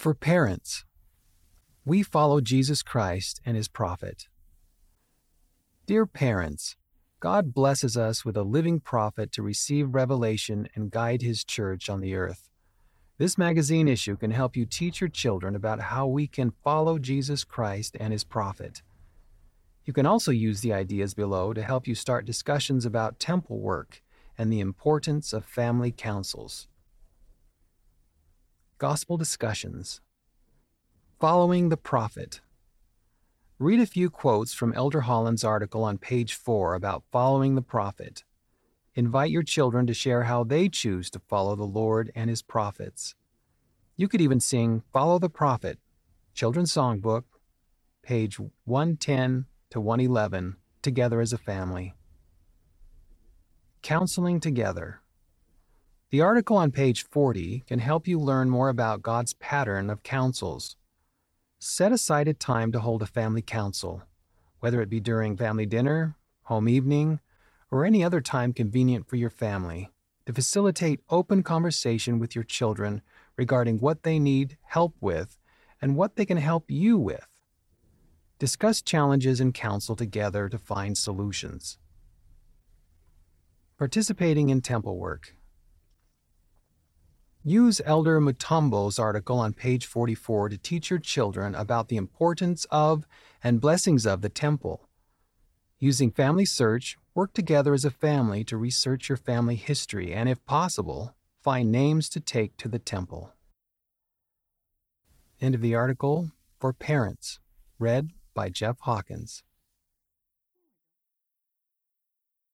For parents, we follow Jesus Christ and his prophet. Dear parents, God blesses us with a living prophet to receive revelation and guide his church on the earth. This magazine issue can help you teach your children about how we can follow Jesus Christ and his prophet. You can also use the ideas below to help you start discussions about temple work and the importance of family councils. Gospel Discussions Following the Prophet. Read a few quotes from Elder Holland's article on page 4 about following the prophet. Invite your children to share how they choose to follow the Lord and his prophets. You could even sing Follow the Prophet, Children's Songbook, page 110 to 111, together as a family. Counseling Together. The article on page 40 can help you learn more about God's pattern of councils. Set aside a time to hold a family council, whether it be during family dinner, home evening, or any other time convenient for your family, to facilitate open conversation with your children regarding what they need help with and what they can help you with. Discuss challenges and counsel together to find solutions. Participating in temple work. Use Elder Mutombo's article on page 44 to teach your children about the importance of and blessings of the temple. Using Family Search, work together as a family to research your family history and, if possible, find names to take to the temple. End of the article for parents. Read by Jeff Hawkins.